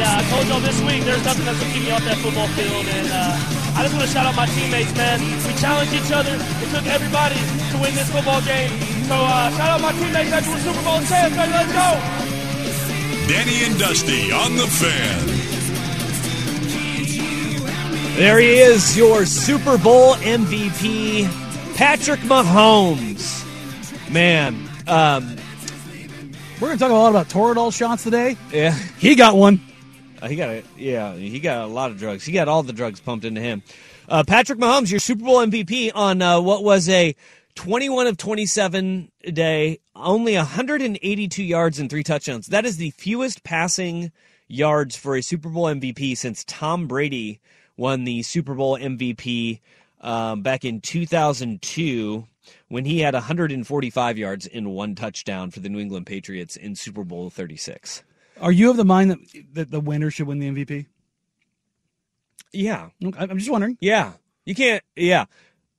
Yeah, I told y'all this week there's nothing that's gonna keep me off that football field, and uh, I just want to shout out my teammates, man. We challenged each other. It took everybody to win this football game. So uh, shout out my teammates that were Super Bowl champs. Ready, let's go. Danny and Dusty on the fan. There he is, your Super Bowl MVP, Patrick Mahomes. Man, um, We're going to talk a lot about Toradol shots today. yeah, He got one. He got a yeah, he got a lot of drugs. He got all the drugs pumped into him. Uh, Patrick Mahomes, your Super Bowl MVP on uh, what was a 21 of 27 day, only 182 yards and three touchdowns. That is the fewest passing yards for a Super Bowl MVP since Tom Brady won the Super Bowl MVP um, back in 2002 when he had 145 yards in one touchdown for the New England Patriots in Super Bowl 36. Are you of the mind that, that the winner should win the MVP? Yeah, I'm just wondering. Yeah, you can't. Yeah,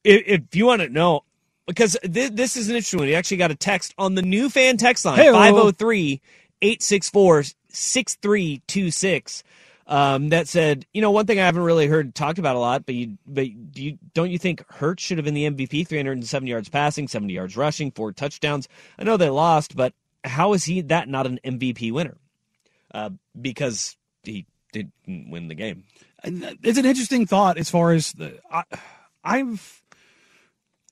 if, if you want to know, because th- this is an interesting one. You actually got a text on the new fan text line Hey-o. 503 864 6326 um, that said, you know, one thing I haven't really heard talked about a lot, but you, but do you don't you think Hurts should have been the MVP? 307 yards passing, 70 yards rushing, four touchdowns. I know they lost, but how is he that not an MVP winner? Uh, because he didn't win the game. And It's an interesting thought as far as the. I, I've.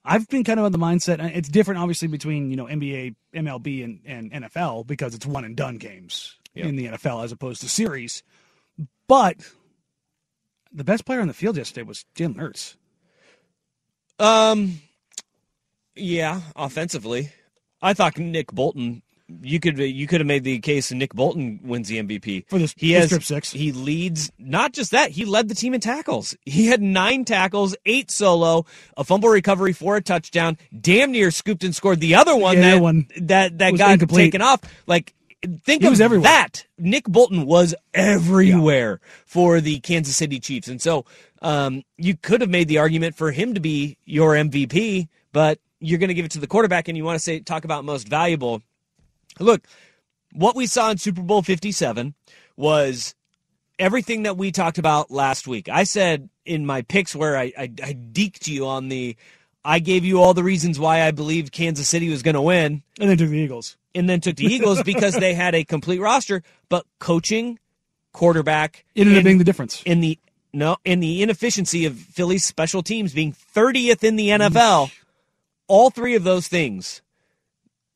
I've been kind of on the mindset. It's different, obviously, between you know NBA, MLB, and, and NFL because it's one and done games Yeah. in the NFL as opposed to series. But the best player on the field yesterday was Jalen Hurts. Um, yeah, offensively, I thought Nick Bolton. You could you could have made the case Nick Bolton wins the MVP For this- He has strip sack. He leads not just that he led the team in tackles. He had nine tackles, eight solo, a fumble recovery for a touchdown. Damn near scooped and scored the other one Yeah, that that one that that got incomplete. taken off. Like think He of was everywhere. that. Nick Bolton was everywhere for the Kansas City Chiefs, and so um, you could have made the argument for him to be your MVP, but you're going to give it to the quarterback, and you want to say talk about most valuable. Look, what we saw in Super Bowl 57 was everything that we talked about last week. I said in my picks where I, I, I deked you on the, I gave you all the reasons why I believed Kansas City was going to win And then took the Eagles. and then took the Eagles because they had a complete roster, but coaching, quarterback, It ended up being the difference. in the no in the inefficiency of Philly's special teams being 30th in the NFL. All three of those things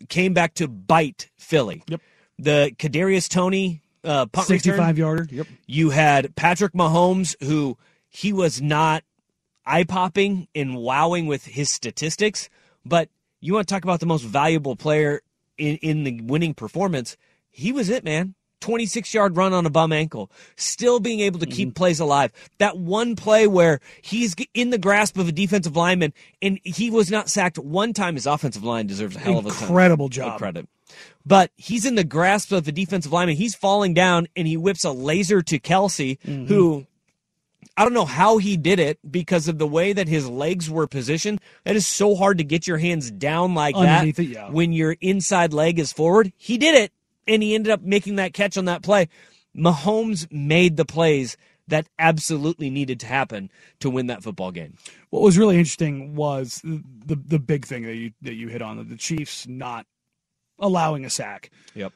came back to bite Philly. Yep. The Kadarius Toney uh, punt return. 65 yarder. Yep. You had Patrick Mahomes, who he was not eye popping and wowing with his statistics, but you want to talk about the most valuable player in, in the winning performance. He was it, man. 26 yard run on a bum ankle, still being able to keep plays alive. That one play where he's in the grasp of a defensive lineman and he was not sacked one time. His offensive line deserves a hell of a Incredible job. credit. But he's in the grasp of the defensive lineman. He's falling down and he whips a laser to Kelce, Mm-hmm. who I don't know how he did it because of the way that his legs were positioned. That is so hard to get your hands down like Underneath that it, yeah. when your inside leg is forward. He did it, and he ended up making that catch on that play. Mahomes made the plays that absolutely needed to happen to win that football game. What was really interesting was the the big thing that you that you hit on the Chiefs not allowing a sack. Yep.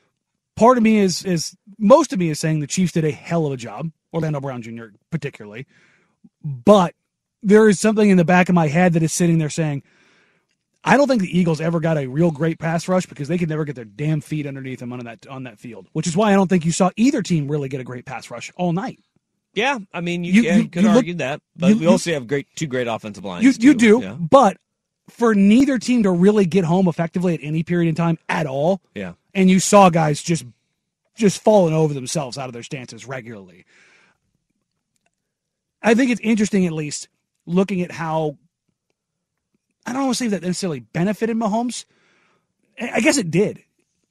part of me is is most of me is saying the Chiefs did a hell of a job, Orlando Brown Jr. particularly, but there is something in the back of my head that is sitting there saying, I don't think the Eagles ever got a real great pass rush because they could never get their damn feet underneath them on that on that field. Which is why I don't think you saw either team really get a great pass rush all night. Yeah, I mean, you, You- yeah, you- you could you look- argue that, but you- we also have great two great offensive lines. You you too. do, Yeah. but for neither team to really get home effectively at any period in time at all, yeah. and you saw guys just just falling over themselves out of their stances regularly. I think it's interesting, at least looking at how I don't want to say that necessarily benefited Mahomes. I guess it did,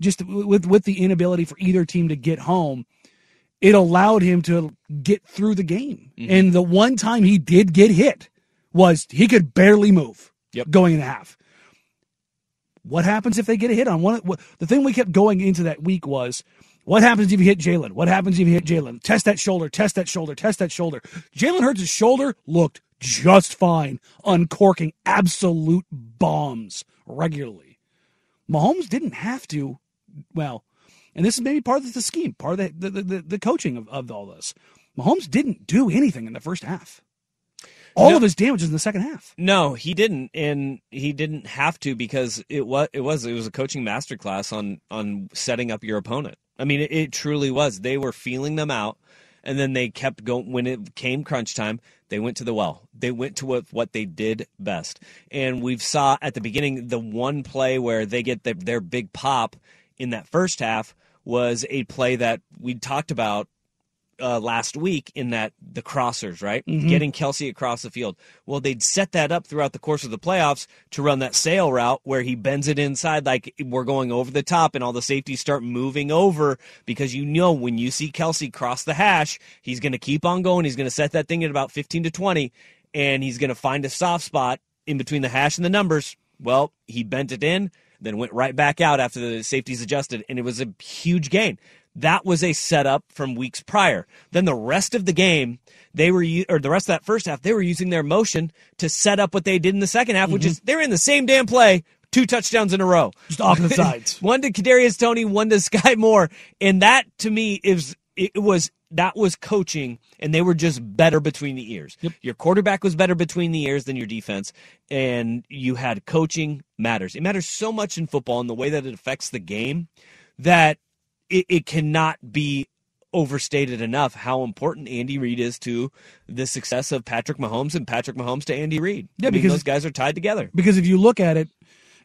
just with with the inability for either team to get home. It allowed him to get through the game, mm-hmm. and the one time he did get hit was he could barely move Yep. going in the half. What happens if they get a hit on one? what- The thing we kept going into that week was, what happens if you hit Jalen? What happens if you hit Jalen? Test that shoulder, test that shoulder, test that shoulder. Jalen Hurts' shoulder looked just fine, uncorking absolute bombs regularly. Mahomes didn't have to. Well, and this is maybe part of the scheme, part of the the, the, the coaching of, of all this. Mahomes didn't do anything in the first half. All No. of his damage was in the second half. No, he didn't, and he didn't have to because it was it was it was a coaching masterclass on on setting up your opponent. I mean, it, it truly was. They were feeling them out, and then they kept going. When it came crunch time, they went to the well. They went to what they did best. And we've saw at the beginning the one play where they get the, their big pop in that first half was a play that we talked about uh, last week in that the crossers, right? Getting Kelce across the field. Well, they'd set that up throughout the course of the playoffs to run that sail route where he bends it inside like we're going over the top and all the safeties start moving over because you know when you see Kelce cross the hash, he's going to keep on going. He's going to set that thing at about 15 to 20 and he's going to find a soft spot in between the hash and the numbers. Well, he bent it in, then went right back out after the safeties adjusted, and it was a huge gain. That was a setup from weeks prior. Then the rest of the game, they were or the rest of that first half, they were using their motion to set up what they did in the second half, which mm-hmm. is they're in the same damn play, two touchdowns in a row. Just off the sides. one to Kadarius Toney, one to Skyy Moore, and that to me is it was that was coaching, and they were just better between the ears. Your quarterback was better between the ears than your defense, and you had coaching matters. It matters so much in football and the way that it affects the game that it, it cannot be overstated enough how important Andy Reid is to the success of Patrick Mahomes and Patrick Mahomes to Andy Reid. Yeah, I mean, because- those guys are tied together. Because if you look at it,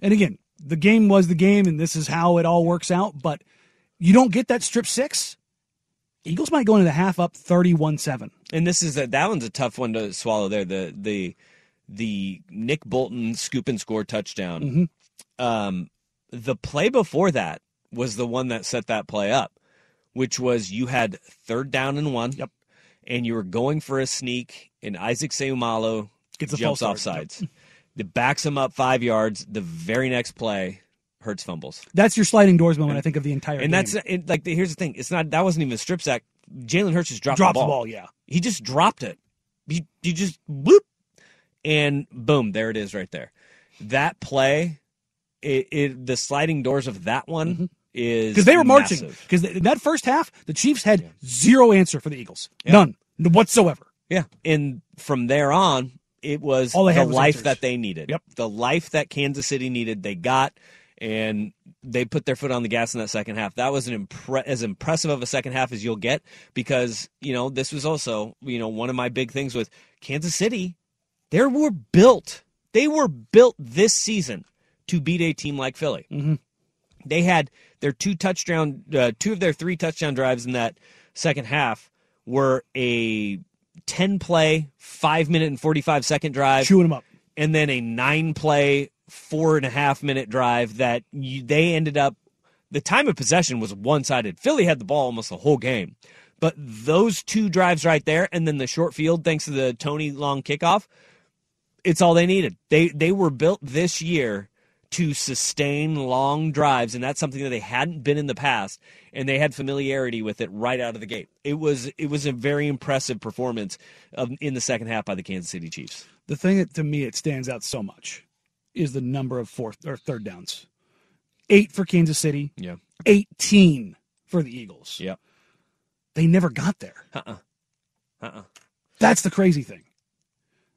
and again, the game was the game, and this is how it all works out, but you don't get that strip sack. Eagles might go into the half up 31 7. And this is a, that one's a tough one to swallow. There, the the the Nick Bolton scoop and score touchdown. Um, the play before that was the one that set that play up, which was you had third down and one. Yep. And you were going for a sneak, and Isaac Seumalo Gets a jumps false off sides. It backs him up five yards. The very next play, Hurts fumbles. That's your sliding doors moment, I think, of the entire And game. that's it, like here's the thing. It's not that wasn't even a strip sack. Jalen Hurts just dropped, Drops the the ball. ball, yeah. He just dropped it. He, he just whoop, and boom, there it is right there. That play, it, it the sliding doors of that one mm-hmm. Is Because they were marching. Because in that first half, the Chiefs had zero answer for the Eagles. None whatsoever. Yeah, and from there on, it was All they the life answers. that they needed. Yep. the life that Kansas City needed, they got, and they put their foot on the gas in that second half. That was an impre- as impressive of a second half as you'll get because you know this was also you know one of my big things with Kansas City. They were built. They were built this season to beat a team like Philly. Mm-hmm. They had their two touchdown, uh, two of their three touchdown drives in that second half were a 10 play, five minute and 45 second drive, Chewing them up. and then a nine play, four and a half minute drive that you, they ended up, the time of possession was one sided. Philly had the ball almost the whole game. But those two drives right there, and then the short field, thanks to the Toney long kickoff, it's all they needed. They they were built this year to sustain long drives, and that's something that they hadn't been in the past, and they had familiarity with it right out of the gate. It was it was a very impressive performance of, in the second half by the Kansas City Chiefs. The thing that to me it stands out so much is the number of fourth or third downs. Eight for Kansas City, Yeah, 18 for the Eagles. Yep. They never got there. Uh-uh. Uh-uh. That's the crazy thing.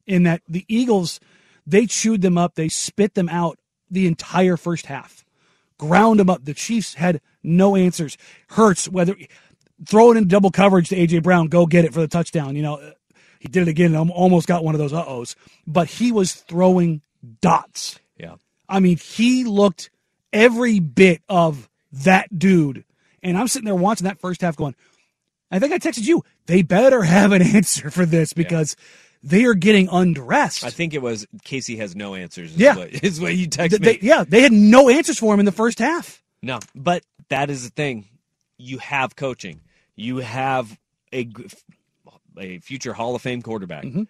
In that the Eagles, they chewed them up, they spit them out the entire first half, ground them up. The Chiefs had no answers. Hurts, whether throw it in double coverage to AJ Brown, go get it for the touchdown. You know, he did it again and almost got one of those uh ohs, but he was throwing dots. Yeah. I mean, he looked every bit of that dude. And I'm sitting there watching that first half going, I think I texted you, they better have an answer for this because they are getting undressed. I think it was KC has no answers. Is Yeah. what, is what you texted me. they- yeah, they had no answers for him in the first half. No, but that is the thing. You have coaching. You have a a future Hall of Fame quarterback, mm-hmm.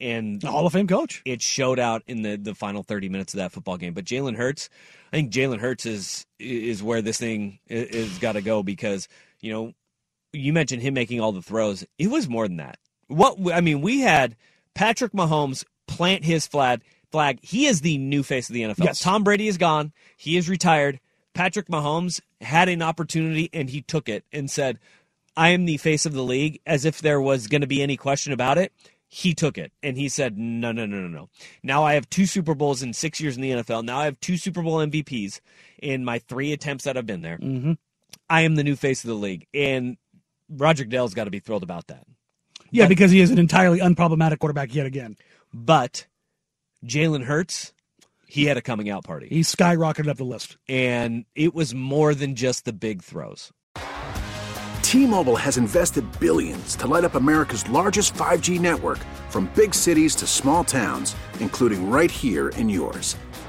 and A Hall of Fame coach. it showed out in the the final thirty minutes of that football game. But Jalen Hurts, I think Jalen Hurts is is where this thing is got to go because you know you mentioned him making all the throws. It was more than that. What I mean, we had Patrick Mahomes plant his flag. Flag. He is the new face of the NFL. Yes. Tom Brady is gone. He is retired. Patrick Mahomes had an opportunity and he took it and said, I am the face of the league, as if there was going to be any question about it. He took it and he said, No, no, no, no, no. Now I have two Super Bowls in six years in the NFL. Now I have two Super Bowl MVPs in my three attempts that I've been there. Mm-hmm. I am the new face of the league. And Roger Goodell's got to be thrilled about that. Yeah, But- because he is an entirely unproblematic quarterback yet again. But Jalen Hurts, he had a coming out party. He skyrocketed up the list. And it was more than just the big throws. T-Mobile has invested billions to light up America's largest 5G network from big cities to small towns, including right here in yours.